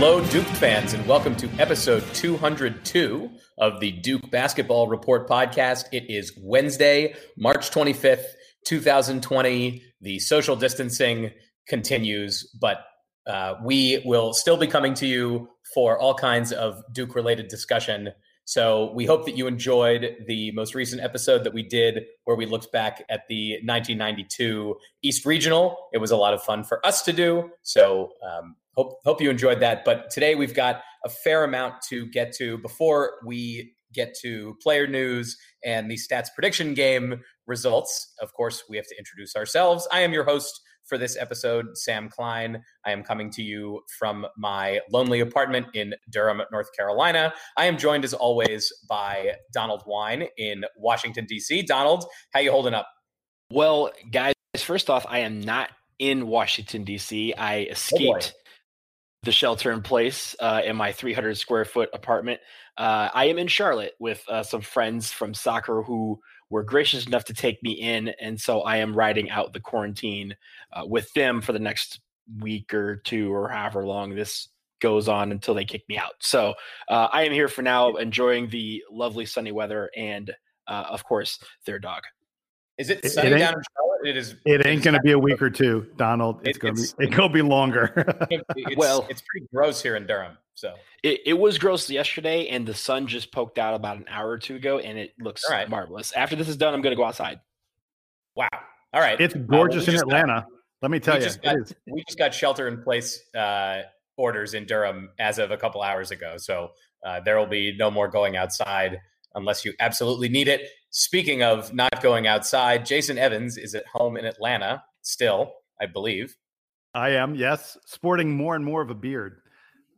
Hello, Duke fans, and welcome to episode 202 of the Duke Basketball Report podcast. It is Wednesday, March 25th, 2020. The social distancing continues, but uh, we will still be coming to you for all kinds of Duke related discussion. So we hope that you enjoyed the most recent episode that we did where we looked back at the 1992 East Regional. It was a lot of fun for us to do. So um, hope hope you enjoyed that. But today we've got a fair amount to get to before we get to player news and the stats prediction game results. Of course, we have to introduce ourselves. I am your host for this episode, Sam Klein. I am coming to you from my lonely apartment in Durham, North Carolina. I am joined as always by Donald Wine in Washington D.C. Donald, how you holding up? Well, guys, first off, I am not in Washington D.C. I oh, escaped oh the shelter in place uh, in my 300 square foot apartment. Uh, I am in Charlotte with uh, some friends from soccer who were gracious enough to take me in, and so I am riding out the quarantine uh, with them for the next week or two or however long this goes on until they kick me out. So uh, I am here for now, enjoying the lovely sunny weather and, uh, of course, their dog. Is it sunny it down in Charlotte? It is. It ain't going to be a week or two, Donald. It's it, going to be. It's going to be longer. it's, well, it's pretty gross here in Durham. So it, it was gross yesterday, and the sun just poked out about an hour or two ago, and it looks right. marvelous. After this is done, I'm going to go outside. Wow. All right. It's gorgeous uh, in Atlanta. Got, Let me tell we you, just got, we just got shelter in place uh, orders in Durham as of a couple hours ago. So uh, there will be no more going outside unless you absolutely need it. Speaking of not going outside, Jason Evans is at home in Atlanta still, I believe. I am, yes, sporting more and more of a beard.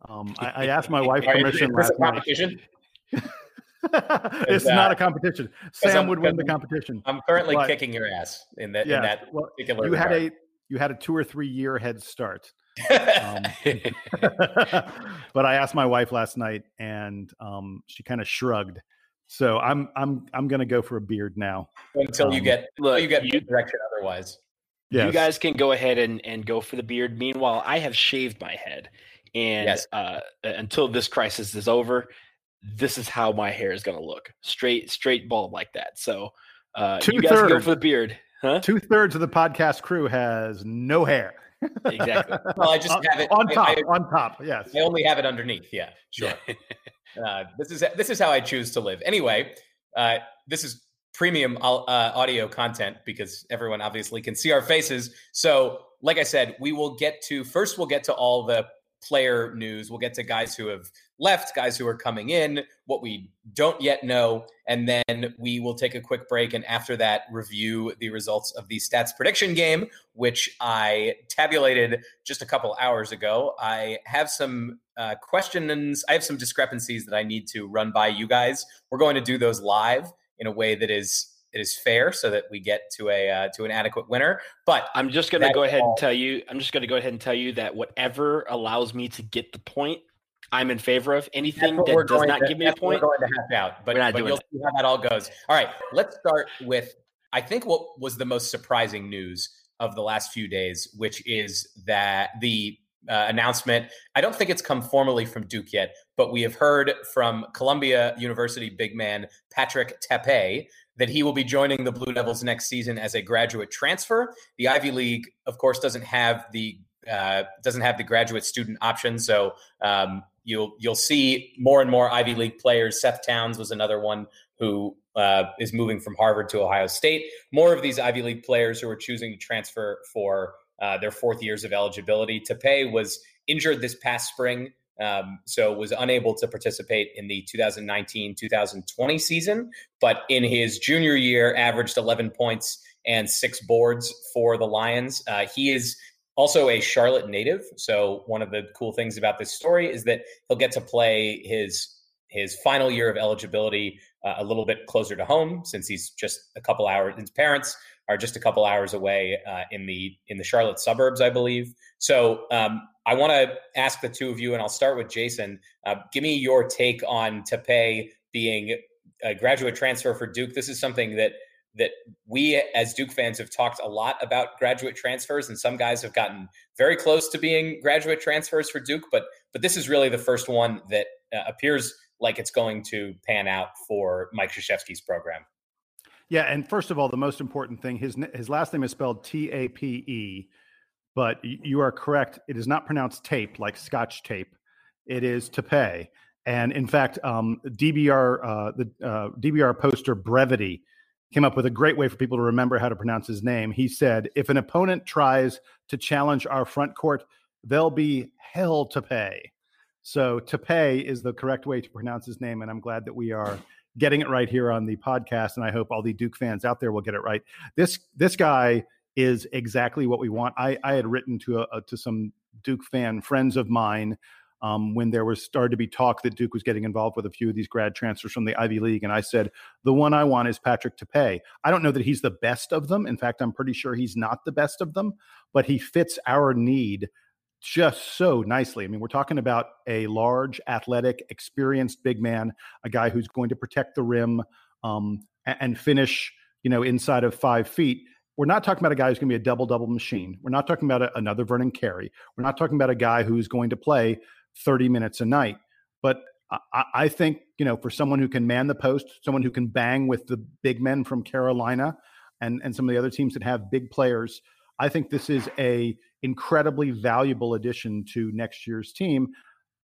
Um, I, I, asked my wife permission last night. it's uh, not a competition. Sam would win the competition. I'm currently but, kicking your ass in that. in that well, particular. You regard. had a you had a two or three year head start. um, but I asked my wife last night, and um, she kind of shrugged so I'm I'm I'm gonna go for a beard now until um, you get look, you get you, direction otherwise. Yes. You guys can go ahead and, and go for the beard. Meanwhile, I have shaved my head, and yes. uh, until this crisis is over, this is how my hair is gonna look straight straight bald like that. So uh, you guys go for the beard. Huh? Two thirds of the podcast crew has no hair. Exactly. Well, I just have it on top. I, I, on top, yes. I only have it underneath. Yeah, sure. Uh, this is this is how I choose to live. Anyway, uh, this is premium uh, audio content because everyone obviously can see our faces. So, like I said, we will get to first. We'll get to all the player news. We'll get to guys who have left, guys who are coming in, what we don't yet know, and then we will take a quick break. And after that, review the results of the stats prediction game, which I tabulated just a couple hours ago. I have some uh, questions, I have some discrepancies that I need to run by you guys. We're going to do those live in a way that is it is fair so that we get to a uh, to an adequate winner. But I'm just going to go ahead all. and tell you. I'm just going to go ahead and tell you that whatever allows me to get the point, I'm in favor of. Anything that does not to, give me a point, we're going to hack out. But, but you'll that. see how that all goes. All right, let's start with I think what was the most surprising news of the last few days, which is that the uh, announcement. I don't think it's come formally from Duke yet, but we have heard from Columbia University big man Patrick Tapé that he will be joining the Blue Devils next season as a graduate transfer. The Ivy League, of course, doesn't have the uh, doesn't have the graduate student option, so um, you'll you'll see more and more Ivy League players. Seth Towns was another one who uh, is moving from Harvard to Ohio State. More of these Ivy League players who are choosing to transfer for uh, their fourth years of eligibility. Tapé was injured this past spring um, so was unable to participate in the 2019-2020 season, but in his junior year, averaged 11 points and six boards for the Lions. Uh, he is also a Charlotte native. So one of the cool things about this story is that he'll get to play his his final year of eligibility uh, a little bit closer to home since he's just a couple hours. His parents are just a couple hours away uh, in the in the Charlotte suburbs, I believe. So um, I want to ask the two of you, and I'll start with Jason. Uh, give me your take on Tapé being a graduate transfer for Duke. This is something that that we as Duke fans have talked a lot about graduate transfers, and some guys have gotten very close to being graduate transfers for Duke, but but this is really the first one that uh, appears like it's going to pan out for Mike Krzyzewski's program. Yeah, and first of all, the most important thing his his last name is spelled T A P E, but you are correct. It is not pronounced tape like Scotch tape. It is Tapé. And in fact, um, DBR uh, the uh, DBR poster brevity came up with a great way for people to remember how to pronounce his name. He said, "If an opponent tries to challenge our front court, they'll be hell to pay." So to pay is the correct way to pronounce his name, and I'm glad that we are getting it right here on the podcast, and I hope all the Duke fans out there will get it right. This this guy is exactly what we want. I, I had written to a, to some Duke fan friends of mine um, when there was started to be talk that Duke was getting involved with a few of these grad transfers from the Ivy League, and I said the one I want is Patrick Tapé. I don't know that he's the best of them. In fact, I'm pretty sure he's not the best of them, but he fits our need just so nicely. I mean, we're talking about a large, athletic, experienced big man, a guy who's going to protect the rim um, and finish, you know, inside of five feet. We're not talking about a guy who's going to be a double double machine. We're not talking about a, another Vernon Carey. We're not talking about a guy who's going to play 30 minutes a night. But I, I think, you know, for someone who can man the post, someone who can bang with the big men from Carolina and, and some of the other teams that have big players, I think this is a incredibly valuable addition to next year's team.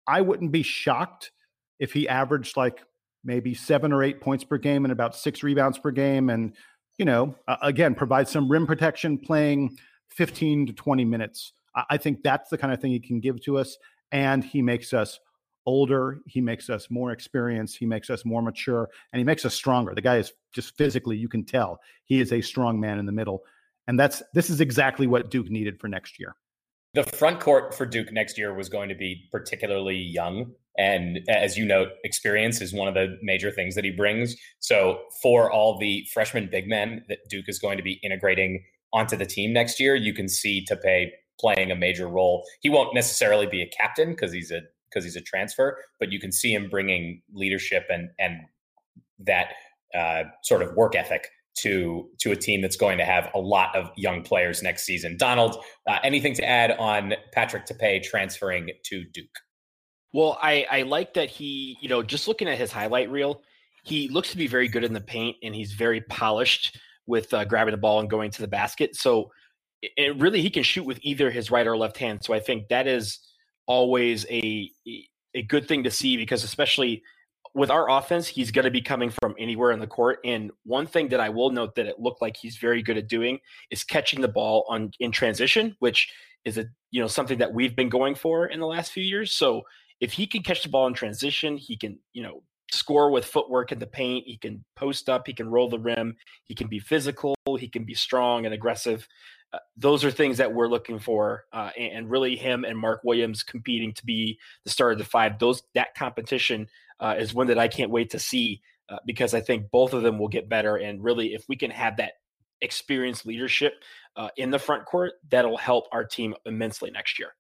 I wouldn't be shocked if he averaged like maybe seven or eight points per game and about six rebounds per game, and you know, uh, again, provide some rim protection, playing 15 to 20 minutes. I, I think that's the kind of thing he can give to us, and he makes us older. He makes us more experienced. He makes us more mature, and he makes us stronger. The guy is just physically, you can tell he is a strong man in the middle. And that's this is exactly what Duke needed for next year. The front court for Duke next year was going to be particularly young. And as you note, experience is one of the major things that he brings. So, for all the freshman big men that Duke is going to be integrating onto the team next year, you can see Tapé playing a major role. He won't necessarily be a captain because he's a because he's a transfer, but you can see him bringing leadership and and that uh, sort of work ethic to to a team that's going to have a lot of young players next season. Donald, uh, anything to add on Patrick Tapé transferring to Duke? Well, I, I like that he, you know, just looking at his highlight reel, he looks to be very good in the paint and he's very polished with uh, grabbing the ball and going to the basket. So it, really, he can shoot with either his right or left hand. So I think that is always a a good thing to see because especially with our offense, he's going to be coming from anywhere in the court. And one thing that I will note that it looked like he's very good at doing is catching the ball on in transition, which is a you know something that we've been going for in the last few years. So if he can catch the ball in transition, he can you know score with footwork in the paint. He can post up. He can roll the rim. He can be physical. He can be strong and aggressive. Uh, those are things that we're looking for, uh, and, really him and Mark Williams competing to be the start of the five. Those that competition uh, is one that I can't wait to see uh, because I think both of them will get better. And really, if we can have that experienced leadership uh, in the front court, that'll help our team immensely next year.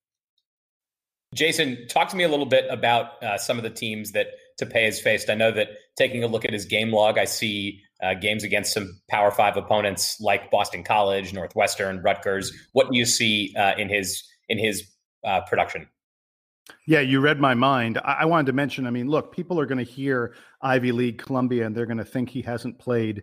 Jason, talk to me a little bit about some of the teams that Tapé has faced. I know that taking a look at his game log, I see uh, games against some Power Five opponents like Boston College, Northwestern, Rutgers. What do you see uh, in his in his uh, production? Yeah, you read my mind. I, I wanted to mention. I mean, look, people are going to hear Ivy League Columbia, and they're going to think he hasn't played,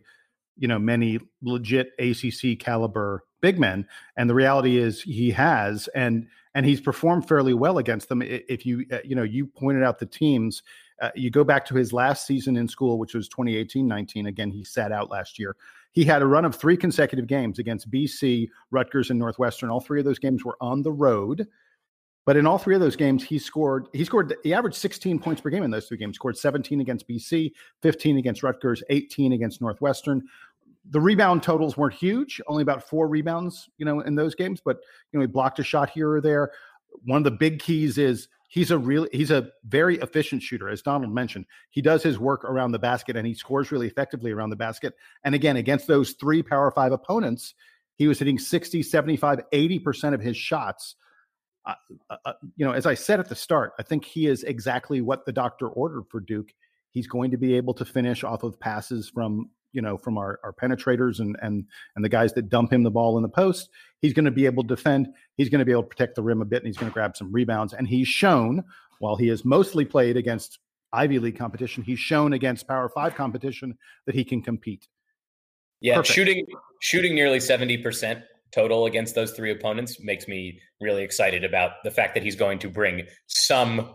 you know, many legit ACC caliber big men. And the reality is, he has, and and he's performed fairly well against them. If you, uh, you know, you pointed out the teams. Uh, you go back to his last season in school, which was 2018-19. Again, he sat out last year. He had a run of three consecutive games against BC, Rutgers, and Northwestern. All three of those games were on the road. But in all three of those games, he scored. He scored. He averaged 16 points per game in those three games. Scored 17 against BC, 15 against Rutgers, 18 against Northwestern. The rebound totals weren't huge. Only about four rebounds, you know, in those games. But you know, he blocked a shot here or there. One of the big keys is he's a real. He's a very efficient shooter, as Donald mentioned. He does his work around the basket and he scores really effectively around the basket. And again, against those three Power Five opponents, he was hitting 60, 75, 80 percent of his shots uh, uh, you know, as I said at the start, I think he is exactly what the doctor ordered for Duke. He's going to be able to finish off of passes from you know from our, our penetrators and and and the guys that dump him the ball in the post. He's going to be able to defend. He's going to be able to protect the rim a bit, and he's going to grab some rebounds. And he's shown while he has mostly played against Ivy League competition, he's shown against Power Five competition that he can compete. Yeah, Perfect. shooting shooting nearly seventy percent total against those three opponents makes me really excited about the fact that he's going to bring some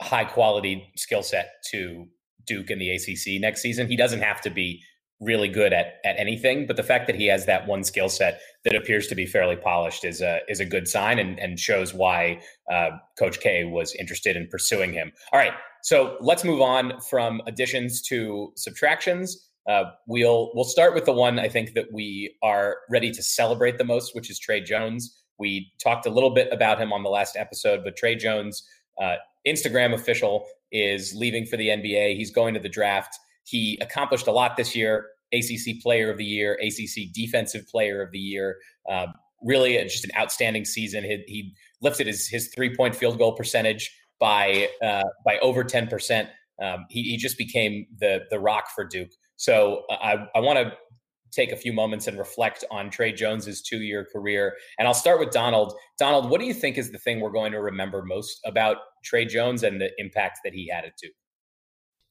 high quality skill set to Duke in the ACC next season. He doesn't have to be really good at at anything, but the fact that he has that one skill set that appears to be fairly polished is a is a good sign and and shows why uh, Coach K was interested in pursuing him. All right, so let's move on from additions to subtractions. Uh, we'll we'll start with the one I think that we are ready to celebrate the most, which is Tre Jones. We talked a little bit about him on the last episode, but Tre Jones, uh, Instagram official, is leaving for the NBA. He's going to the draft. He accomplished a lot this year. ACC Player of the Year, ACC Defensive Player of the Year. Um, really, just an outstanding season. He, he lifted his his three point field goal percentage by uh, by over ten percent. Um, he, he just became the the rock for Duke. So uh, I, I want to take a few moments and reflect on Tre Jones's two year career. And I'll start with Donald. Donald, what do you think is the thing we're going to remember most about Tre Jones and the impact that he had at Duke?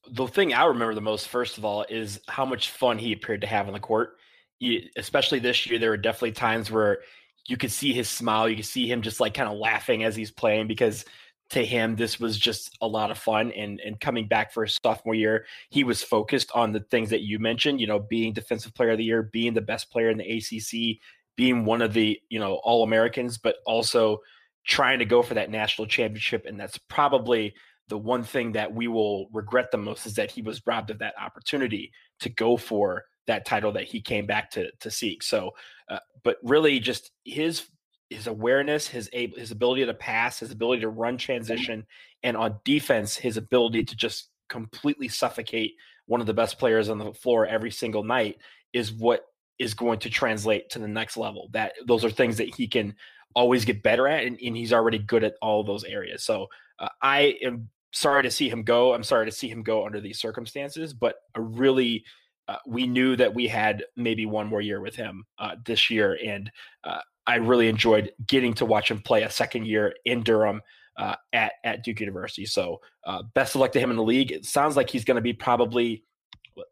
The thing I remember the most, first of all, is how much fun he appeared to have on the court. He, especially this year, there were definitely times where you could see his smile. You could see him just like kind of laughing as he's playing because to him this was just a lot of fun and and coming back for his sophomore year he was focused on the things that you mentioned you know being defensive player of the year being the best player in the ACC being one of the you know all Americans but also trying to go for that national championship and that's probably the one thing that we will regret the most is that he was robbed of that opportunity to go for that title that he came back to to seek so uh, but really just his his awareness, his able, his ability to pass, his ability to run transition, and on defense, his ability to just completely suffocate one of the best players on the floor every single night is what is going to translate to the next level. That those are things that he can always get better at, and, and he's already good at all those areas. So uh, I am sorry to see him go. I'm sorry to see him go under these circumstances, but a really uh, we knew that we had maybe one more year with him uh, this year, and uh, I really enjoyed getting to watch him play a second year in Durham uh, at at Duke University. So uh, best of luck to him in the league. It sounds like he's going to be probably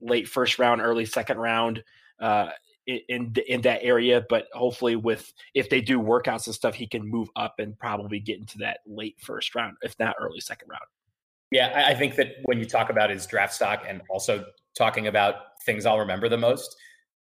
late first round, early second round uh, in in that area. But hopefully, with if they do workouts and stuff, he can move up and probably get into that late first round, if not early second round. Yeah, I think that when you talk about his draft stock and also talking about things I'll remember the most,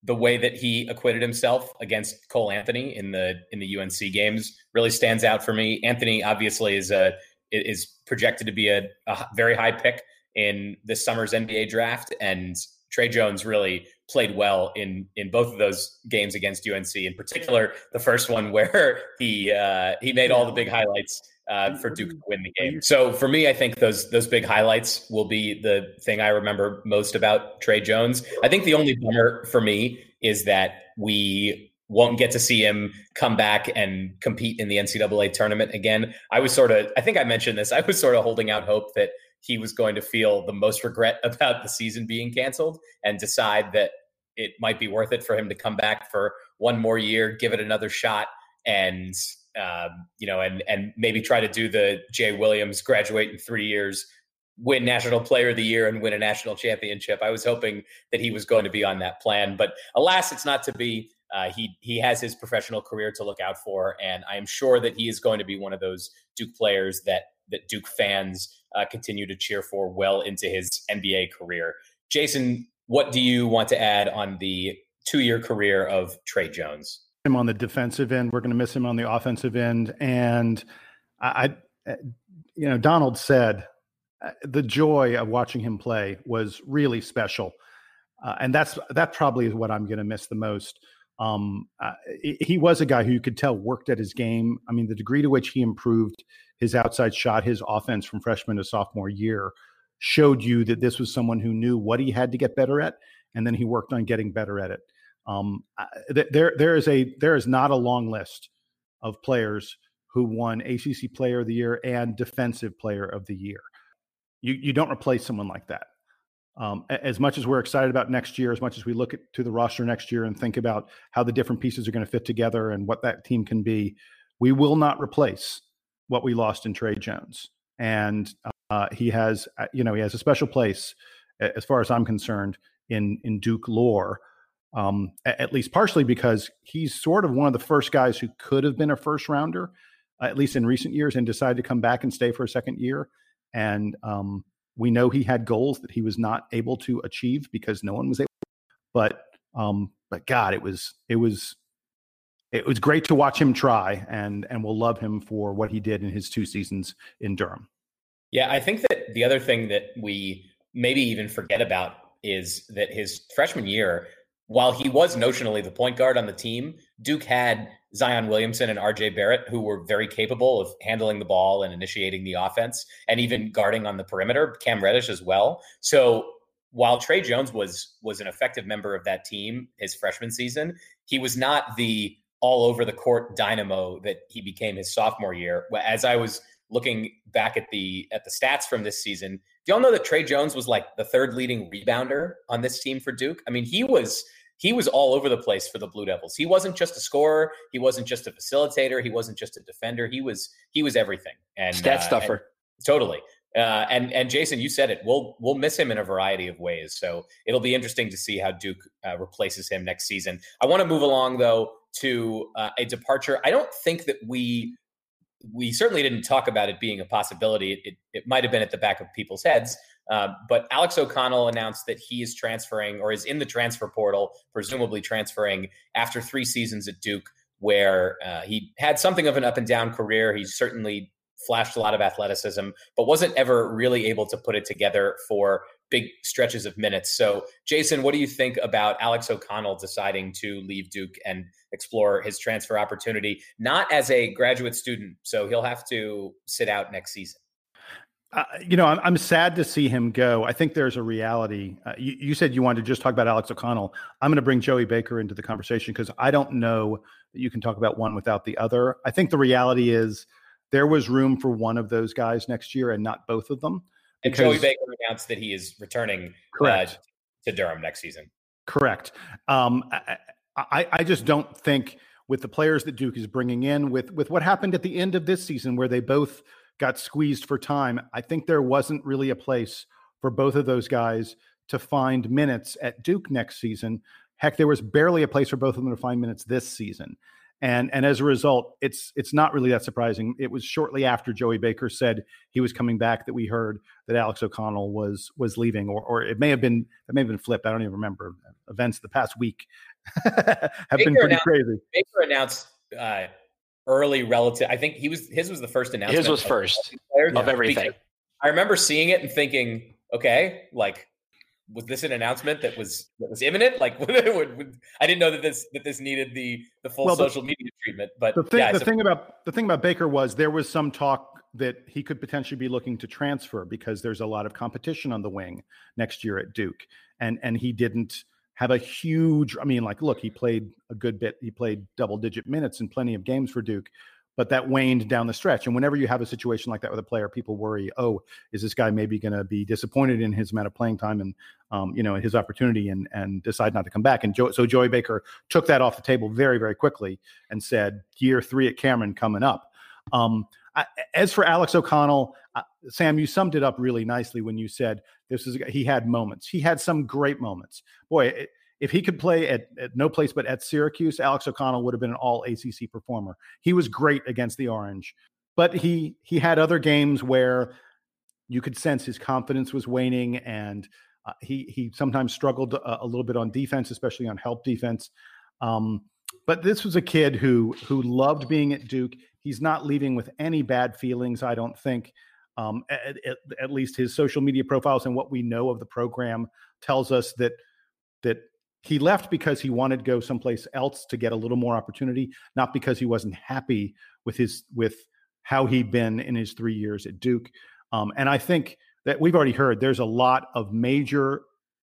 the way that he acquitted himself against Cole Anthony in the in the UNC games really stands out for me. Anthony obviously is a is projected to be a, a very high pick in this summer's NBA draft, and Tre Jones really played well in in both of those games against UNC. In particular, the first one where he uh, he made all the big highlights uh, for Duke to win the game. So for me, I think those those big highlights will be the thing I remember most about Tre Jones. I think the only bummer for me is that we won't get to see him come back and compete in the NCAA tournament again. I was sort of, I think I mentioned this. I was sort of holding out hope that he was going to feel the most regret about the season being canceled and decide that it might be worth it for him to come back for one more year, give it another shot, and um, you know, and and maybe try to do the Jay Williams graduate in three years, win National Player of the Year, and win a national championship. I was hoping that he was going to be on that plan, but alas, it's not to be. Uh, he he has his professional career to look out for, and I am sure that he is going to be one of those Duke players that that Duke fans uh, continue to cheer for well into his NBA career. Jason, what do you want to add on the two-year career of Tre Jones? Him on the defensive end. We're going to miss him on the offensive end. And I, you know, Donald said uh, the joy of watching him play was really special. Uh, and that's that probably is what I'm going to miss the most. Um, uh, he was a guy who you could tell worked at his game. I mean, the degree to which he improved his outside shot, his offense from freshman to sophomore year, showed you that this was someone who knew what he had to get better at, and then he worked on getting better at it. Um, there, there is a there is not a long list of players who won ACC Player of the Year and Defensive Player of the Year. You you don't replace someone like that. Um, as much as we're excited about next year, as much as we look at, to the roster next year and think about how the different pieces are going to fit together and what that team can be, we will not replace what we lost in Tre Jones. and uh, he has uh, you know he has a special place as far as I'm concerned in in Duke lore. Um, at least partially because he's sort of one of the first guys who could have been a first rounder, at least in recent years, and decided to come back and stay for a second year. And um, we know he had goals that he was not able to achieve because no one was able. But um, but God, it was it was it was great to watch him try, and and we'll love him for what he did in his two seasons in Durham. Yeah, I think that the other thing that we maybe even forget about is that his freshman year, while he was notionally the point guard on the team, Duke had Zion Williamson and RJ Barrett, who were very capable of handling the ball and initiating the offense and even guarding on the perimeter, Cam Reddish as well. So while Tre Jones was was an effective member of that team his freshman season, he was not the all over the court dynamo that he became his sophomore year. As I was looking back at the at the stats from this season, do y'all know that Tre Jones was like the third leading rebounder on this team for Duke? I mean, he was he was all over the place for the Blue Devils. He wasn't just a scorer, he wasn't just a facilitator, he wasn't just a defender. He was he was everything. And stat uh, stuffer. And, totally. Uh, and and Jason, you said it. We'll we'll miss him in a variety of ways. So it'll be interesting to see how Duke uh, replaces him next season. I want to move along though to uh, a departure. I don't think that we we certainly didn't talk about it being a possibility. It, it, might have been at the back of people's heads. Uh, but Alex O'Connell announced that he is transferring or is in the transfer portal, presumably transferring after three seasons at Duke, where uh, he had something of an up and down career. He certainly flashed a lot of athleticism, but wasn't ever really able to put it together for big stretches of minutes. So, Jason, what do you think about Alex O'Connell deciding to leave Duke and explore his transfer opportunity, not as a graduate student? So he'll have to sit out next season. Uh, you know, I'm, I'm, sad to see him go. I think there's a reality. Uh, you, you, said you wanted to just talk about Alex O'Connell. I'm going to bring Joey Baker into the conversation because I don't know that you can talk about one without the other. I think the reality is there was room for one of those guys next year and not both of them. And Joey Baker announced that he is returning uh, correct. Uh, to Durham next season. Correct. Um, I, I, I just don't think with the players that Duke is bringing in, with with what happened at the end of this season, where they both got squeezed for time, I think there wasn't really a place for both of those guys to find minutes at Duke next season. Heck, there was barely a place for both of them to find minutes this season and and as a result, it's it's not really that surprising. It was shortly after Joey Baker said he was coming back that we heard that Alex O'Connell was was leaving, or or it may have been it may have been flipped. I don't even remember. Events the past week have Baker been pretty crazy. Baker announced uh, early relative. I think he was his was the first announcement. His was first of everything. I remember seeing it and thinking, okay, like was this an announcement that was that was imminent? Like, I didn't know that this that this needed the the full well, social media treatment. But the thing, yeah, the thing about the thing about Baker was there was some talk that he could potentially be looking to transfer because there's a lot of competition on the wing next year at Duke, and and he didn't have a huge. I mean, like, look, he played a good bit. He played double digit minutes in plenty of games for Duke, but that waned down the stretch. And whenever you have a situation like that with a player, people worry, oh, is this guy maybe going to be disappointed in his amount of playing time and um, you know his opportunity and and decide not to come back? And so Joey Baker took that off the table very very quickly and said, year three at Cameron coming up. Um, I, as for Alex O'Connell, uh, Sam, you summed it up really nicely when you said this is he had moments. He had some great moments. Boy. It, if he could play at, at, no place but at Syracuse, Alex O'Connell would have been an all ACC performer. He was great against the Orange, but he he had other games where you could sense his confidence was waning, and uh, he he sometimes struggled a, a, little bit on defense, especially on help defense. Um, but this was a kid who who loved being at Duke. He's not leaving with any bad feelings, I don't think. Um, at, at, at least his social media profiles and what we know of the program tells us that that he left because he wanted to go someplace else to get a little more opportunity, not because he wasn't happy with his with how he'd been in his three years at Duke. Um, and I think that we've already heard there's a lot of major,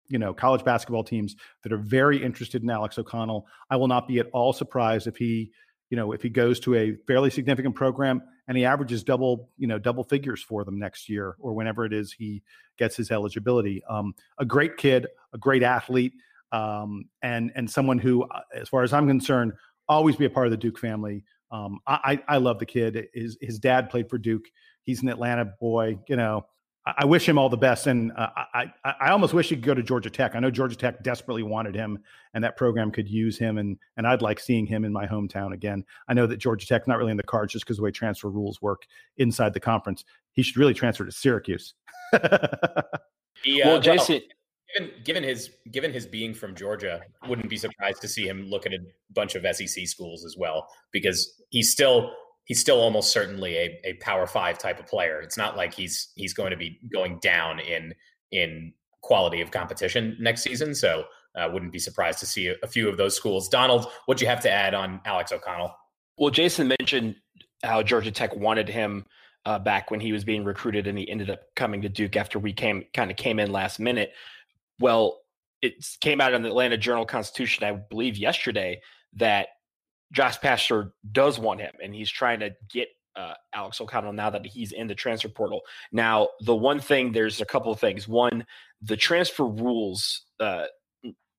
you know, college basketball teams that are very interested in Alex O'Connell. I will not be at all surprised if he, you know, if he goes to a fairly significant program and he averages double, you know, double figures for them next year or whenever it is he gets his eligibility. Um, a great kid, a great athlete um, and and someone who, uh, as far as I'm concerned, always be a part of the Duke family. Um, I, I love the kid. His his dad played for Duke. He's an Atlanta boy. You know, I, I wish him all the best, and uh, I, I I almost wish he could go to Georgia Tech. I know Georgia Tech desperately wanted him, and that program could use him, and and I'd like seeing him in my hometown again. I know that Georgia Tech's not really in the cards just because the way transfer rules work inside the conference. He should really transfer to Syracuse. yeah, well, Jason. Well, given, given his given his being from Georgia, wouldn't be surprised to see him look at a bunch of SEC schools as well because he's still he's still almost certainly a, a power five type of player. It's not like he's he's going to be going down in in quality of competition next season. So uh, wouldn't be surprised to see a, a few of those schools. Donald, what do you have to add on Alex O'Connell? Well, Jason mentioned how Georgia Tech wanted him uh, back when he was being recruited, and he ended up coming to Duke after we came kind of came in last minute. Well, it came out in the Atlanta Journal Constitution, I believe, yesterday that Josh Pastner does want him, and he's trying to get uh, Alex O'Connell now that he's in the transfer portal. Now, the one thing, there's a couple of things. One, the transfer rules uh,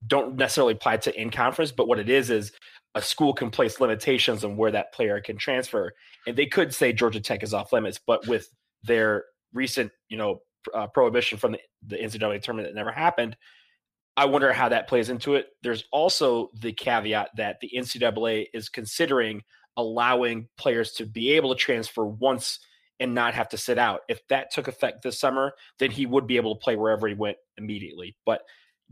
don't necessarily apply to in conference, but what it is is a school can place limitations on where that player can transfer, and they could say Georgia Tech is off limits, but with their recent, you know, uh, prohibition from the, the NCAA tournament that never happened, I wonder how that plays into it. There's also the caveat that the NCAA is considering allowing players to be able to transfer once and not have to sit out. If that took effect this summer, then he would be able to play wherever he went immediately. But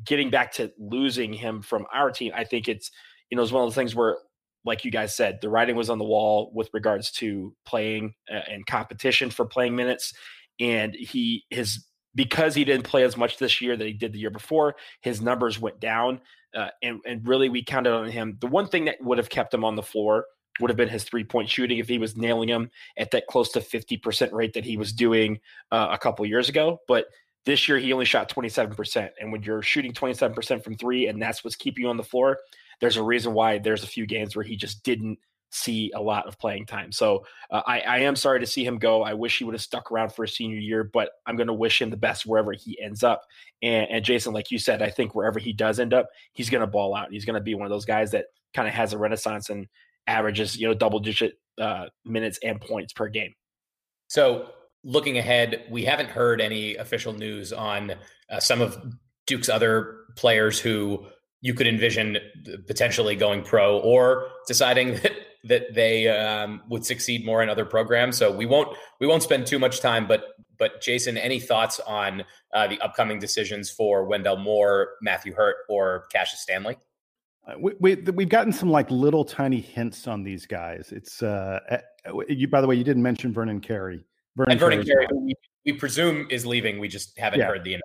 getting back to losing him from our team, I think it's you know it's one of the things where, like you guys said, the writing was on the wall with regards to playing uh, and competition for playing minutes, and he his because he didn't play as much this year that he did the year before, his numbers went down. Uh, and, and really, we counted on him. The one thing that would have kept him on the floor would have been his three point shooting if he was nailing him at that close to 50% rate that he was doing uh, a couple years ago. But this year, he only shot 27%. And when you're shooting 27% from three and that's what's keeping you on the floor, there's a reason why there's a few games where he just didn't see a lot of playing time. So uh, I, I, am sorry to see him go. I wish he would have stuck around for a senior year, but I'm going to wish him the best wherever he ends up. And, and Jason, like you said, I think wherever he does end up, he's going to ball out. He's going to be one of those guys that kind of has a renaissance and averages, you know, double digit uh, minutes and points per game. So looking ahead, we haven't heard any official news on uh, some of Duke's other players who you could envision potentially going pro or deciding that that they um, would succeed more in other programs. So we won't we won't spend too much time. But but Jason, any thoughts on uh, the upcoming decisions for Wendell Moore, Matthew Hurt, or Cassius Stanley? Uh, we, we we've gotten some like little tiny hints on these guys. It's uh, eh, you. By the way, you didn't mention Vernon Carey. Vernon and Vernon Carey, we, we presume is leaving. We just haven't yeah. heard the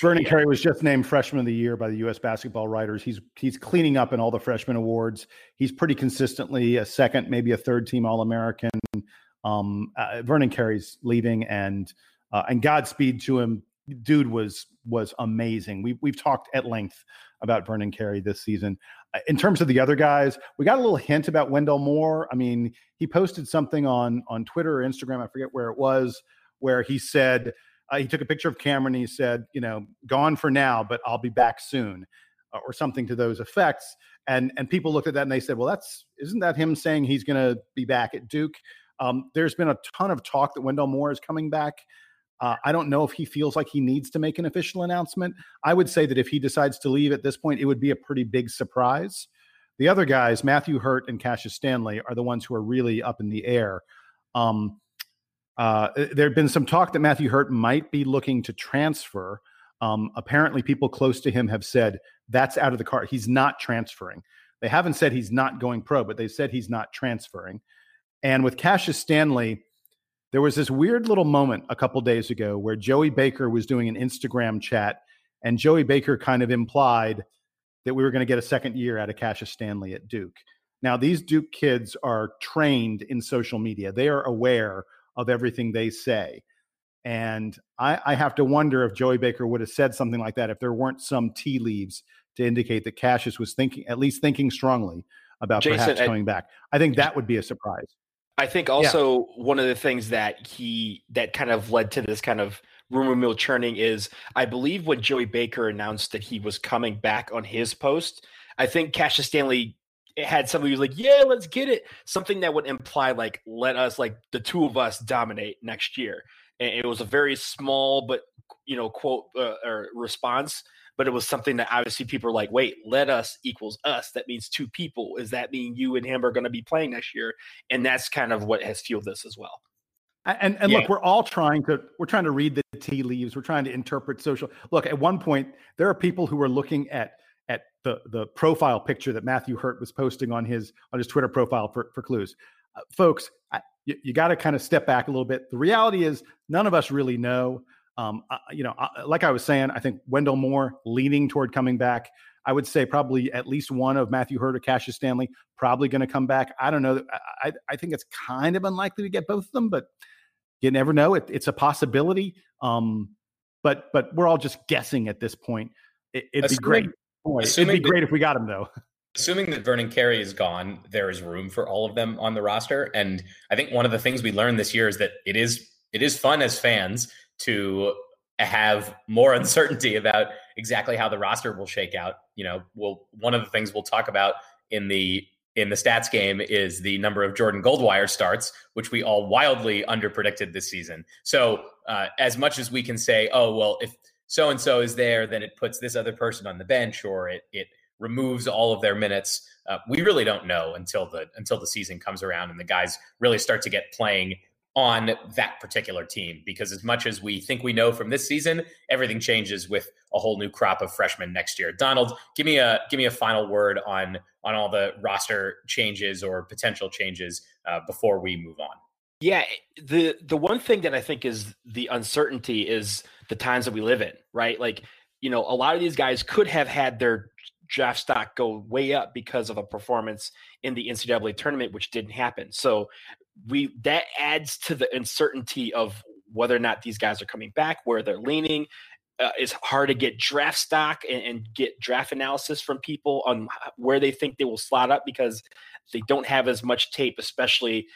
Vernon Carey was just named Freshman of the Year by the U.S. Basketball Writers. He's he's cleaning up in all the freshman awards. He's pretty consistently a second, maybe a third team All American. Um, uh, Vernon Carey's leaving, and uh, and Godspeed to him. Dude was was amazing. We we've talked at length about Vernon Carey this season. Uh, in terms of the other guys, we got a little hint about Wendell Moore. I mean, he posted something on on Twitter or Instagram. I forget where it was, where he said uh, he took a picture of Cameron and he said, you know, gone for now, but I'll be back soon, uh, or something to those effects. And and people looked at that and they said, well, that's isn't that him saying he's going to be back at Duke? Um, there's been a ton of talk that Wendell Moore is coming back. Uh, I don't know if he feels like he needs to make an official announcement. I would say that if he decides to leave at this point, it would be a pretty big surprise. The other guys, Matthew Hurt and Cassius Stanley, are the ones who are really up in the air. Um, uh, there had been some talk that Matthew Hurt might be looking to transfer. Um, apparently, people close to him have said that's out of the car. He's not transferring. They haven't said he's not going pro, but they said he's not transferring. And with Cassius Stanley, there was this weird little moment a couple days ago where Joey Baker was doing an Instagram chat, and Joey Baker kind of implied that we were going to get a second year out of Cassius Stanley at Duke. Now, these Duke kids are trained in social media, they are aware of everything they say. And I, I, have to wonder if Joey Baker would have said something like that if there weren't some tea leaves to indicate that Cassius was thinking, at least thinking strongly about Jason, perhaps coming I, back. I think that would be a surprise. I think also yeah. one of the things that he that kind of led to this kind of rumor mill churning is I believe when Joey Baker announced that he was coming back on his post, I think Cassius Stanley it had somebody who's like, yeah, let's get it. Something that would imply like, let us like the two of us dominate next year. And it was a very small but you know quote uh, or response, but it was something that obviously people are like, wait, let us equals us. That means two people. Is that mean you and him are going to be playing next year? And that's kind of what has fueled this as well. And and yeah. look, we're all trying to we're trying to read the tea leaves. We're trying to interpret social. Look, at one point, there are people who are looking at at the the profile picture that Matthew Hurt was posting on his on his Twitter profile for for Clues. Uh, folks, I, you, you got to kind of step back a little bit. The reality is, none of us really know. Um, you know, uh, like I was saying, I think Wendell Moore leaning toward coming back. I would say probably at least one of Matthew Hurt or Cassius Stanley probably going to come back. I don't know. I, I think it's kind of unlikely to get both of them, but you never know. It, it's a possibility. Um, but but we're all just guessing at this point. It, would be great. It'd be great if we got him though. Assuming that Vernon Carey is gone, there is room for all of them on the roster. And I think one of the things we learned this year is that it is it is fun as fans to have more uncertainty about exactly how the roster will shake out. You know, we'll one of the things we'll talk about in the in the stats game is the number of Jordan Goldwire starts, which we all wildly underpredicted this season. So, uh, as much as we can say, oh well, if so and so is there, then it puts this other person on the bench, or it it removes all of their minutes. Uh, we really don't know until the until the season comes around and the guys really start to get playing on that particular team. Because as much as we think we know from this season everything changes with a whole new crop of freshmen next year. Donald give me a give me a final word on on all the roster changes or potential changes uh, before we move on yeah the the one thing that i think is the uncertainty is the times that we live in right like you know a lot of these guys could have had their draft stock go way up because of a performance in the NCAA tournament, which didn't happen. So we that adds to the uncertainty of whether or not these guys are coming back, where they're leaning. Uh, it's hard to get draft stock and, and, get draft analysis from people on where they think they will slot up because they don't have as much tape, especially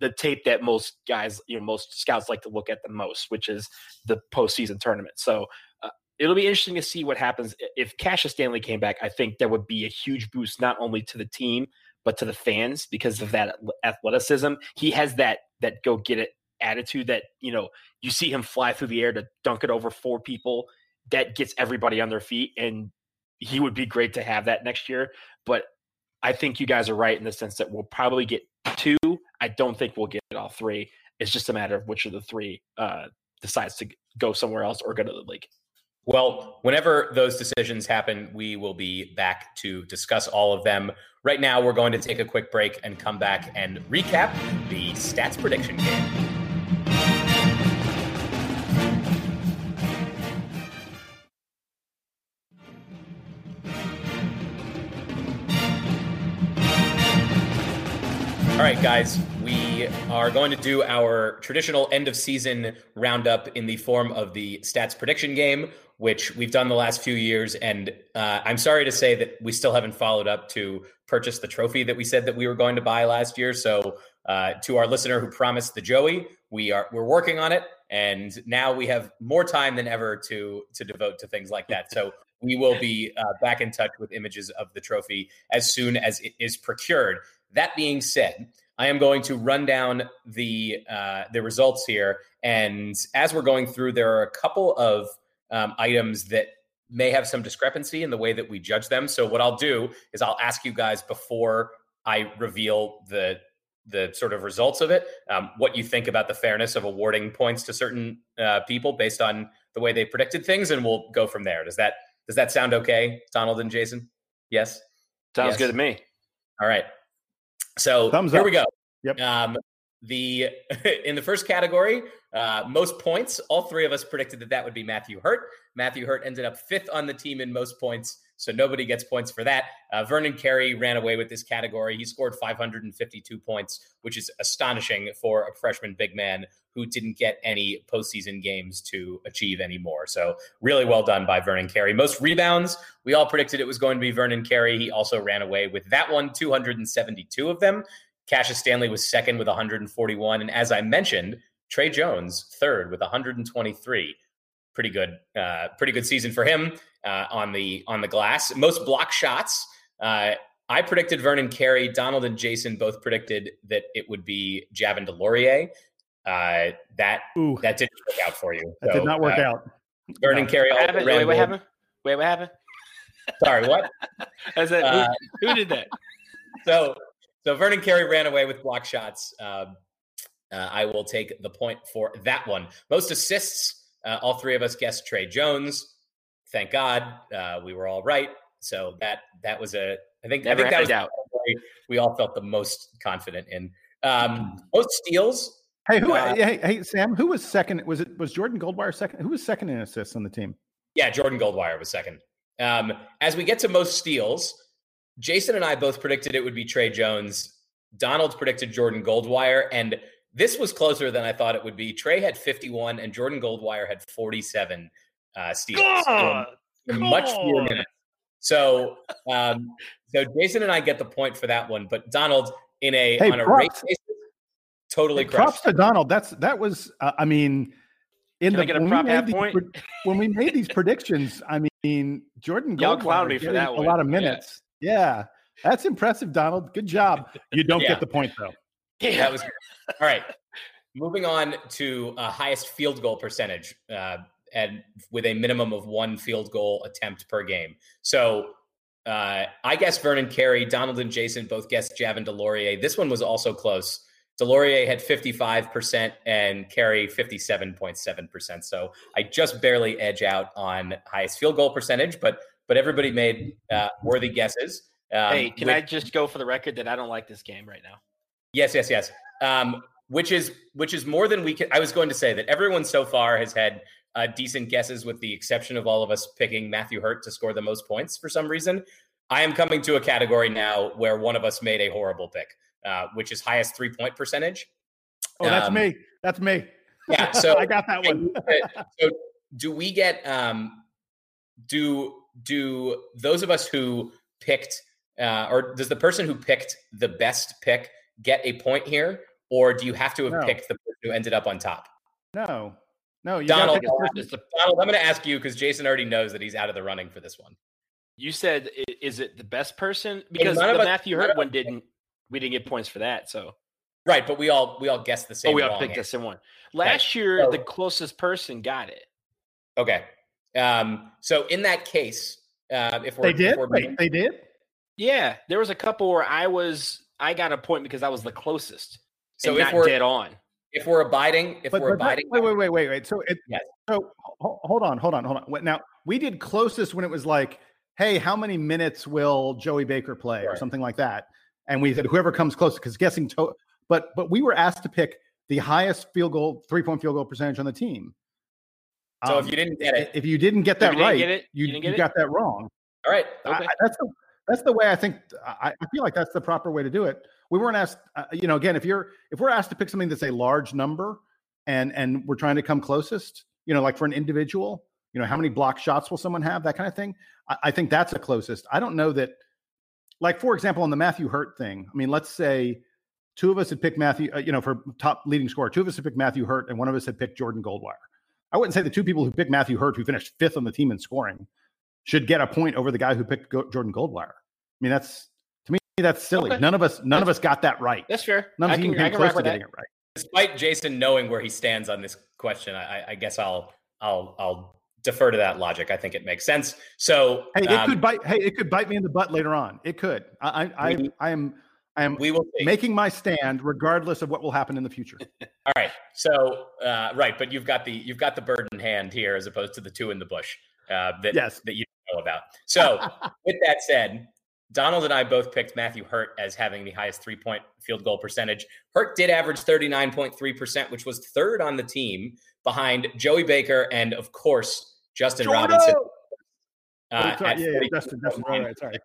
the tape that most guys, you know, most scouts like to look at the most, which is the postseason tournament. So uh, it'll be interesting to see what happens if Cassius Stanley came back. I think that would be a huge boost not only to the team but to the fans because of that athleticism. He has that that go get it attitude that you know you see him fly through the air to dunk it over four people. That gets everybody on their feet, and he would be great to have that next year. But I think you guys are right in the sense that we'll probably get two. I don't think we'll get all three. It's just a matter of which of the three uh, decides to go somewhere else or go to the league. Well, whenever those decisions happen, we will be back to discuss all of them. Right now, we're going to take a quick break and come back and recap the stats prediction game. All right, guys, are going to do our traditional end of season roundup in the form of the stats prediction game which we've done the last few years. And uh, I'm sorry to say that we still haven't followed up to purchase the trophy that we said that we were going to buy last year. So uh, to our listener who promised the Joey, we are we're working on it, and now we have more time than ever to to devote to things like that. So we will be uh, back in touch with images of the trophy as soon as it is procured. That being said. I am going to run down the uh, the results here, and as we're going through, there are a couple of um, items that may have some discrepancy in the way that we judge them. So what I'll do is I'll ask you guys before I reveal the the sort of results of it, um, what you think about the fairness of awarding points to certain uh, people based on the way they predicted things, and we'll go from there. Does that does that sound okay, Donald and Jason? Yes, sounds yes. good to me. All right, so Thumbs here up. we go. Yep. Um, the in the first category, uh, most points. All three of us predicted that that would be Matthew Hurt. Matthew Hurt ended up fifth on the team in most points, so nobody gets points for that. Uh, Vernon Carey ran away with this category. He scored 552 points, which is astonishing for a freshman big man who didn't get any postseason games to achieve anymore. So really well done by Vernon Carey. Most rebounds, we all predicted it was going to be Vernon Carey. He also ran away with that one, 272 of them. Cassius Stanley was second with 141. And as I mentioned, Tre Jones third with 123. Pretty good, uh, pretty good season for him uh, on the on the glass. Most block shots. Uh, I predicted Vernon Carey. Donald and Jason both predicted that it would be Javin DeLaurier. Uh, that Ooh. that didn't work out for you. That so, did not work uh, out. Vernon no. Carey. Wait, wait, what happened? Wait, what happened? Sorry, what? I said, uh, who, who, did that? So, so Vernon Carey ran away with block shots. Um, uh, I will take the point for that one. Most assists. Uh, all three of us guessed Tre Jones. Thank God uh, we were all right. So that that was a. I think Never I think that was doubt. we all felt the most confident in. Um, most steals. Hey, who? Uh, hey, hey, Sam. Who was second? Was it was Jordan Goldwire second? Who was second in assists on the team? Yeah, Jordan Goldwire was second. Um, as we get to most steals, Jason and I both predicted it would be Tre Jones. Donald predicted Jordan Goldwire, and this was closer than I thought it would be. Trey had 51, and Jordan Goldwire had 47 uh, steals. God, much fewer minutes. So, um, so Jason and I get the point for that one, but Donald in a hey, on a race basis, totally hey, props to Donald. That's that was. Uh, I mean, in Can the I get a prop half point? when we made these predictions, I mean, Jordan Goldwire for that a one. lot of minutes. Yeah. yeah. that's impressive, Donald. Good job. You don't yeah. get the point though. Yeah, that was all right. Moving on to uh, highest field goal percentage, uh, and with a minimum of one field goal attempt per game. So uh, I guess Vernon Carey, Donald and Jason both guessed Javin DeLaurier. This one was also close. DeLaurier had 55% and Carey 57.7%. So I just barely edge out on highest field goal percentage, but but everybody made uh, worthy guesses. Um, hey, can I just go for the record that I don't like this game right now? Yes, yes, yes. Um, which is which is more than we can. I was going to say that everyone so far has had uh, decent guesses, with the exception of all of us picking Matthew Hurt to score the most points for some reason. I am coming to a category now where one of us made a horrible pick. Uh, which is highest three point percentage. Oh, that's um, me. That's me. Yeah. So I got that one. so do we get um do do those of us who picked uh, or does the person who picked the best pick get a point here, or do you have to have no. picked the person who ended up on top? No, no. Donald, Donald, I'm going to ask you because Jason already knows that he's out of the running for this one. You said, is it the best person? Because the Matthew Hurt one didn't we didn't get points for that. So right, but we all we all guessed the same. Oh, we all picked the same one. Last right. year, so, the closest person got it. Okay, um, so in that case, uh, if we're, they did, if Wait, they did. Yeah, there was a couple where I was I got a point because I was the closest. So if we're dead on, if we're abiding, if but, we're but, abiding, wait, wait, wait, wait, wait. So it, yes. so hold on, hold on, hold on. Now we did closest when it was like, hey, how many minutes will Joey Baker play or something like that? and we said whoever comes close because guessing to but but we were asked to pick the highest field goal three point field goal percentage on the team. So um, if you didn't get it, if you didn't get that right, you, you, you got that wrong. All right, okay. I, that's the that's the way I think. I, I, feel like that's the proper way to do it. We weren't asked, uh, you know, again, if you're if we're asked to pick something that's a large number, and and we're trying to come closest, you know, like for an individual, you know, how many block shots will someone have, that kind of thing. I, I think that's the closest. I don't know that like for example, on the Matthew Hurt thing, I mean, let's say two of us had picked Matthew, uh, you know, for top leading scorer, two of us had picked Matthew Hurt, and one of us had picked Jordan Goldwire. I wouldn't say the two people who picked Matthew Hurt, who finished fifth on the team in scoring, should get a point over the guy who picked Go- Jordan Goldwire. I mean, that's to me that's silly. Okay. None of us, none that's, of us got that right. That's fair. None of us even came close to getting that. it right. Despite Jason knowing where he stands on this question, I, I guess I'll I'll I'll defer to that logic. I think it makes sense. So hey, it um, could bite. Hey, it could bite me in the butt later on. It could. I I we, I, am I am we will see. making my stand regardless of what will happen in the future. All right. So uh, right, but you've got the you've got the bird in hand here as opposed to the two in the bush uh, that yes. that you know about. So with that said. Donald and I both picked Matthew Hurt as having the highest three point field goal percentage. Hurt did average 39.3%, which was third on the team behind Joey Baker and, of course, Justin Jordan! Robinson. Uh, sorry, yeah, yeah, Justin, Justin, right, sorry.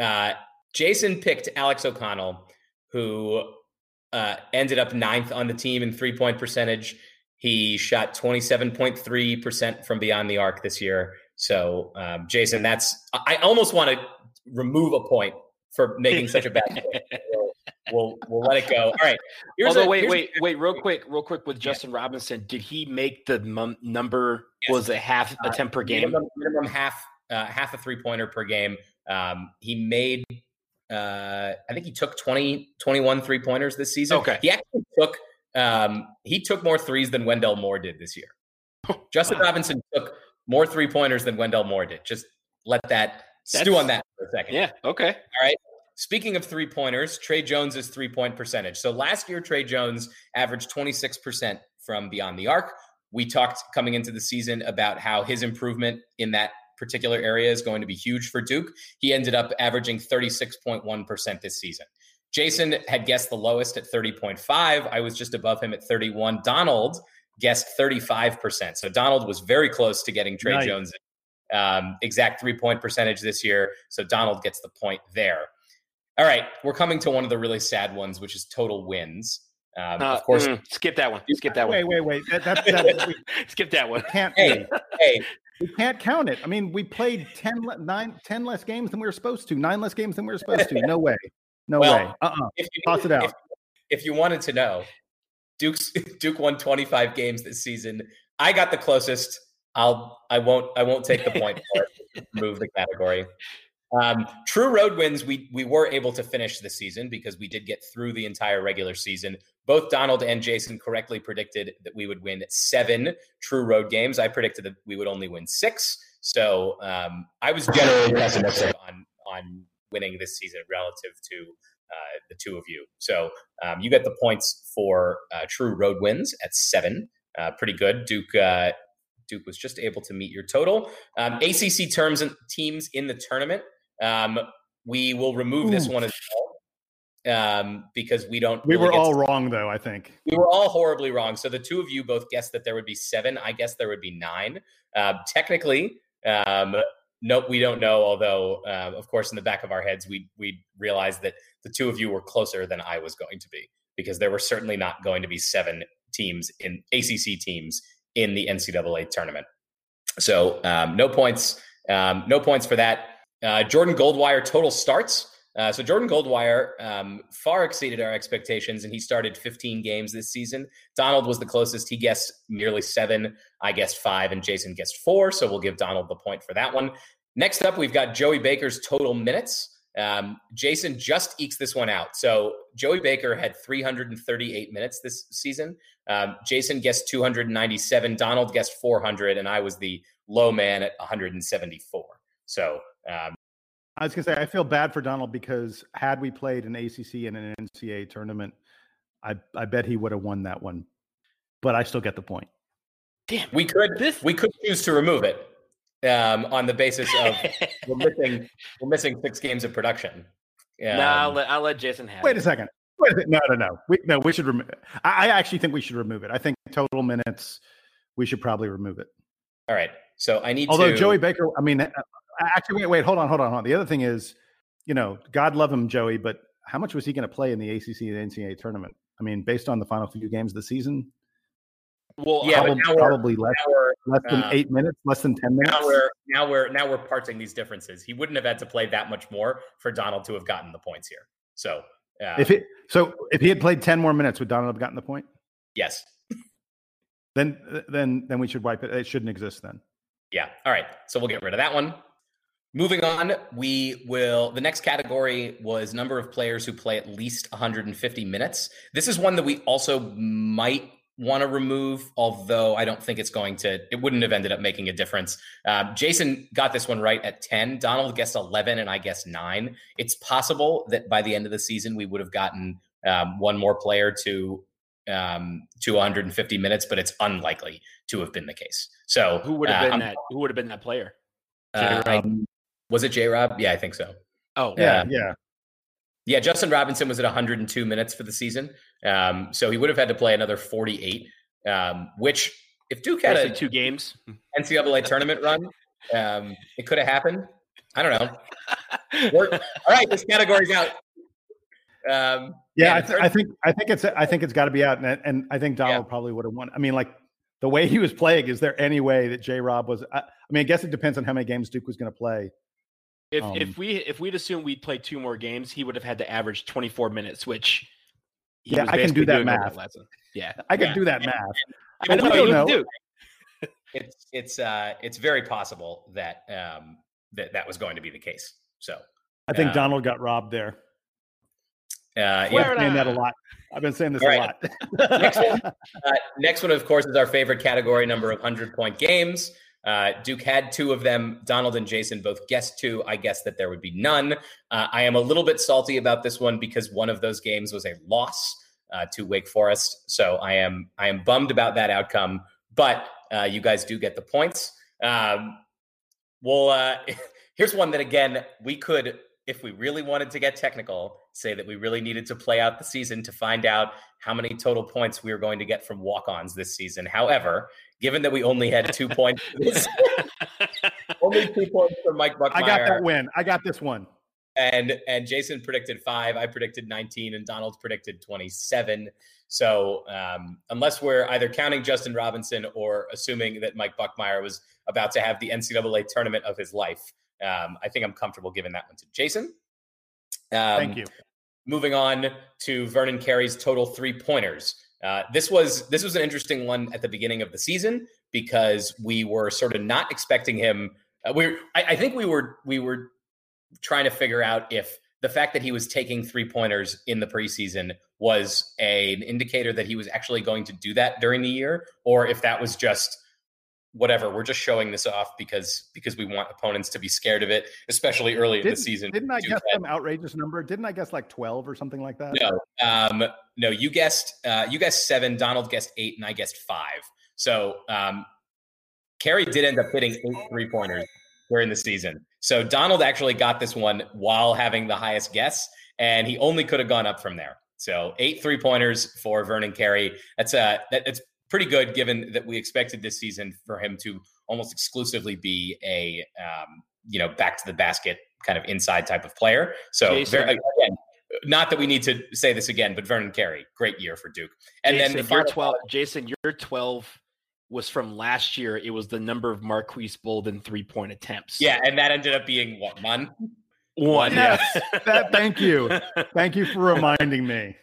Uh, Jason picked Alex O'Connell, who uh, ended up ninth on the team in three point percentage. He shot 27.3% from beyond the arc this year. So, um, Jason, that's, I almost want to remove a point for making such a bad we'll we'll let it go. All right. Although, a, wait, wait, a, wait, real quick, real quick with Justin yeah. Robinson, did he make the m- number? Yes. Was it half uh, attempt per game? Minimum, minimum half uh, half a three pointer per game. Um, he made uh, I think he took 20, 21 three pointers this season. Okay. He actually took um, he took more threes than Wendell Moore did this year. Justin Robinson took more three pointers than Wendell Moore did. Just let that That's, stew on that for a second. Yeah. Okay. All right. Speaking of three pointers, Tre Jones's three point percentage. So last year, Tre Jones averaged 26% from beyond the arc. We talked coming into the season about how his improvement in that particular area is going to be huge for Duke. He ended up averaging 36.1% this season. Jason had guessed the lowest at 30.5. I was just above him at 31. Donald guessed 35%. So Donald was very close to getting Tre nice. Jones um, exact three point percentage this year. So Donald gets the point there. All right, we're coming to one of the really sad ones, which is total wins. Um, uh, of course, mm, skip that one. Skip that wait, one. Wait, wait, wait. That, that, skip that one. Can't. Hey, hey, we can't count it. I mean, we played 10, nine, 10 less games than we were supposed to. Nine less games than we were supposed to. No way. No well, way. Uh-uh. If you, Toss it out. If, if you wanted to know, Duke's Duke won 25 games this season. I got the closest. I'll I won't I won't take the point for it. Move the category. Um, true road wins, we we were able to finish the season because we did get through the entire regular season. Both Donald and Jason correctly predicted that we would win seven true road games. I predicted that we would only win six. So um, I was generally pessimistic on on winning this season relative to uh, the two of you. So um, you get the points for uh, true road wins at seven. Uh, pretty good. Duke uh, Duke was just able to meet your total. Um, ACC terms and teams in the tournament. Um, we will remove Ooh. this one as well um, because we don't. We really were all wrong, though. I think we were all horribly wrong. So the two of you both guessed that there would be seven. I guess there would be nine. Uh, technically, um, nope, we don't know. Although, uh, of course, in the back of our heads, we we realized that the two of you were closer than I was going to be because there were certainly not going to be seven teams in ACC teams in the NCAA tournament. So um, no points, um, no points for that. Uh, Jordan Goldwire total starts. Uh, so Jordan Goldwire um, far exceeded our expectations, and he started 15 games this season. Donald was the closest; he guessed nearly seven. I guessed five, and Jason guessed four. So we'll give Donald the point for that one. Next up, we've got Joey Baker's total minutes. Um, Jason just ekes this one out. So Joey Baker had 338 minutes this season. Um, Jason guessed 297. Donald guessed 400, and I was the low man at 174. So um, I was going to say I feel bad for Donald because had we played an ACC and an NCAA tournament, I I bet he would have won that one. But I still get the point. Damn, we could this we could choose to remove it um, on the basis of we're missing we're missing six games of production. Um, no, I'll let, I'll let Jason have. Wait it. a second. Wait a second. No, no, no. We, no, we should remove. I, I actually think we should remove it. I think total minutes. We should probably remove it. All right. So I need. Although to... Joey Baker, I mean, uh, actually, wait, wait, hold on, hold on, hold on. The other thing is, you know, God love him, Joey, but how much was he going to play in the ACC and NCAA tournament? I mean, based on the final few games of the season, well, yeah, probably, probably less, less than uh, eight minutes, less than ten minutes. Now we're now we're now we're parsing these differences. He wouldn't have had to play that much more for Donald to have gotten the points here. So uh, if it so if he had played ten more minutes, would Donald have gotten the point? Yes. then then then we should wipe it. It shouldn't exist then. Yeah. All right. So we'll get rid of that one. Moving on, we will. The next category was number of players who play at least 150 minutes. This is one that we also might want to remove, although I don't think it's going to, it wouldn't have ended up making a difference. Uh, Jason got this one right at 10. Donald guessed 11, and I guessed nine. It's possible that by the end of the season, we would have gotten um, one more player to um, to 150 minutes, but it's unlikely to have been the case. So who would have uh, been that? Who would have been that player? Um, was it J Rob? Yeah, I think so. Oh, yeah, yeah. Yeah, Justin Robinson was at 102 minutes for the season, um, so he would have had to play another 48. Um, which, if Duke had a two games NCAA tournament run, um, it could have happened. I don't know. all right, this category's out. Um, yeah, I, th- I, think I think it's I think it's got to be out, and, and I think Donald yeah. probably would have won. I mean, like the way he was playing, is there any way that J. Rob was? I, I mean, I guess it depends on how many games Duke was going to play. If um, if we if we'd assumed we'd play two more games, he would have had to average 24 minutes, which yeah, I can do that math. Yeah, I can yeah. do that math. I, know, don't know. Do. It's it's uh it's very possible that um that that was going to be the case. So I think Donald got robbed there. Uh, yeah, saying that a lot. I've been saying this a lot. next, one, uh, next one, of course, is our favorite category number of 100 point games. Uh, Duke had two of them. Donald and Jason both guessed two. I guessed that there would be none. Uh, I am a little bit salty about this one because one of those games was a loss uh, to Wake Forest. So I am I am bummed about that outcome. But uh, you guys do get the points. Um, well, uh, here's one that again we could, if we really wanted to get technical, say that we really needed to play out the season to find out how many total points we were going to get from walk-ons this season. However, given that we only had two points, only two points from Mike Buckmire. I got that win. I got this one. And and Jason predicted five. I predicted 19, and Donald predicted 27. So um, unless we're either counting Justin Robinson or assuming that Mike Buckmire was about to have the NCAA tournament of his life, um, I think I'm comfortable giving that one to Jason. Um, Thank you. Moving on to Vernon Carey's total three pointers. Uh, this was this was an interesting one at the beginning of the season because we were sort of not expecting him. Uh, we I, I think we were we were trying to figure out if the fact that he was taking three pointers in the preseason was a, an indicator that he was actually going to do that during the year, or if that was just whatever we're just showing this off because because we want opponents to be scared of it especially early didn't, in the season. didn't i guess some outrageous number? Didn't i guess like 12 or something like that? No um no you guessed uh you guessed seven donald guessed eight and i guessed five. So um Carey did end up hitting eight three pointers during the season. So donald actually got this one while having the highest guess and he only could have gone up from there. So eight three pointers for Vernon Carey. That's a that, that's pretty good given that we expected this season for him to almost exclusively be a um, you know back to the basket kind of inside type of player. So very, again, not that we need to say this again, but Vernon Carey, great year for Duke. And Jason, then the your twelve, Jason, your twelve was from last year. It was the number of Marques Bolden three point attempts. Yeah, and that ended up being what one. One. Yes. that, thank you. Thank you for reminding me.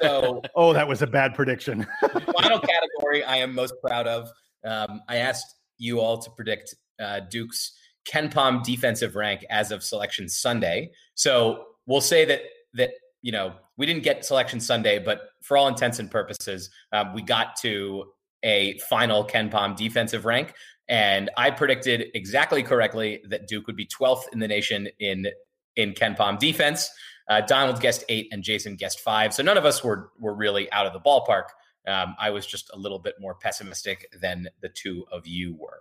So, oh, that was a bad prediction. final category I am most proud of. Um, I asked you all to predict uh, Duke's KenPom defensive rank as of Selection Sunday. So we'll say that that you know we didn't get Selection Sunday, but for all intents and purposes, um, we got to a final KenPom defensive rank. And I predicted exactly correctly that Duke would be 12th in the nation in in KenPom defense. Uh, Donald guessed eight and Jason guessed five. So none of us were were really out of the ballpark. Um, I was just a little bit more pessimistic than the two of you were.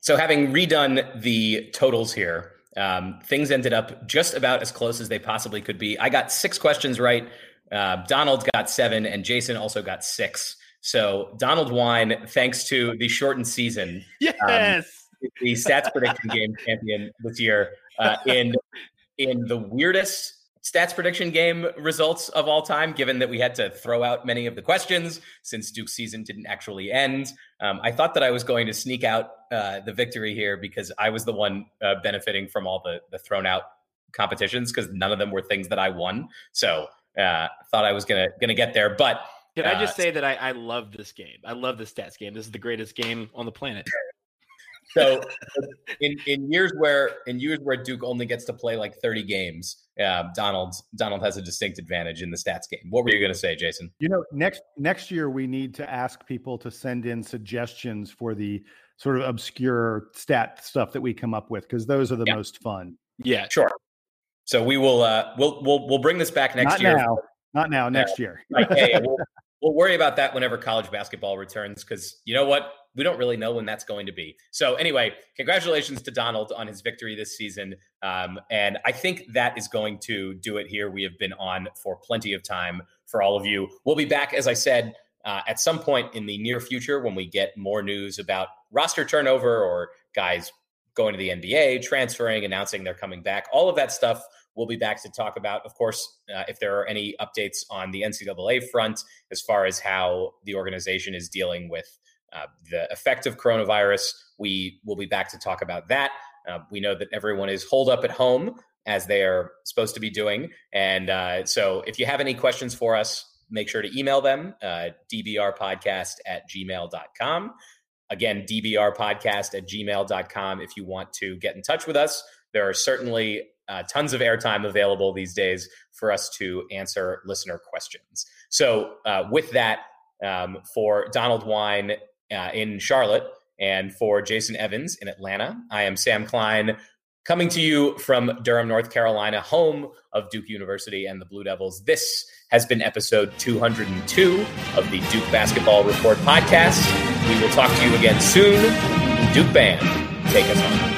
So having redone the totals here, um, things ended up just about as close as they possibly could be. I got six questions right. Uh, Donald got seven, and Jason also got six. So Donald wine, thanks to the shortened season. Yes. Um, the stats prediction game champion this year uh, in in the weirdest stats prediction game results of all time, given that we had to throw out many of the questions since Duke's season didn't actually end. Um, I thought that I was going to sneak out uh, the victory here because I was the one uh, benefiting from all the, the thrown out competitions because none of them were things that I won. So uh, thought I was gonna gonna get there, but. Can I just uh, say that I, I love this game? I love the stats game. This is the greatest game on the planet. So in, in years where in years where Duke only gets to play like 30 games, uh, Donald Donald has a distinct advantage in the stats game. What were you going to say, Jason? You know, next next year we need to ask people to send in suggestions for the sort of obscure stat stuff that we come up with because those are the yeah. most fun. Yeah, sure. So we will uh we'll we'll we'll bring this back next Not year. Now. Not now, next year. Right. Hey, we'll, we'll worry about that whenever college basketball returns because you know what? we don't really know when that's going to be. So, anyway, congratulations to Donald on his victory this season. Um, and I think that is going to do it here. We have been on for plenty of time for all of you. We'll be back, as I said, uh, at some point in the near future when we get more news about roster turnover or guys going to the NBA, transferring, announcing they're coming back. All of that stuff we'll be back to talk about. Of course, uh, if there are any updates on the NCAA front as far as how the organization is dealing with uh, the effect of coronavirus. We will be back to talk about that. Uh, we know that everyone is holed up at home as they are supposed to be doing. And uh, so if you have any questions for us, make sure to email them, uh, dbrpodcast at gmail.com. Again, dbrpodcast at gmail.com if you want to get in touch with us. There are certainly uh, tons of airtime available these days for us to answer listener questions. So, uh, with that, um, for Donald Wine uh, in Charlotte and for Jason Evans in Atlanta, I am Sam Klein coming to you from Durham, North Carolina, home of Duke University and the Blue Devils. This has been episode 202 of the Duke Basketball Report podcast. We will talk to you again soon. Duke Band, take us home.